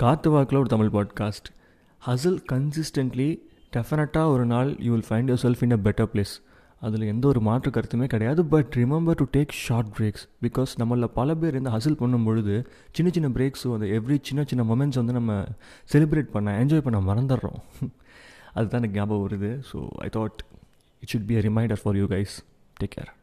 காத்து வாக்கில் ஒரு தமிழ் பாட்காஸ்ட் ஹசில் கன்சிஸ்டன்ட்லி டெஃபினட்டாக ஒரு நாள் you will find yourself in a better place அதில் எந்த ஒரு மாற்று கருத்துமே கிடையாது but remember to take short breaks because நம்மளில் பல பேர் இந்த ஹசில் பண்ணும் பொழுது சின்ன சின்ன பிரேக்ஸும் அந்த எவ்ரி சின்ன சின்ன மொமெண்ட்ஸ் வந்து நம்ம செலிப்ரேட் பண்ண என்ஜாய் பண்ண மறந்துடுறோம். அதுதான் எனக்கு ஞாபகம் வருது. So I thought it should be a reminder for you guys take care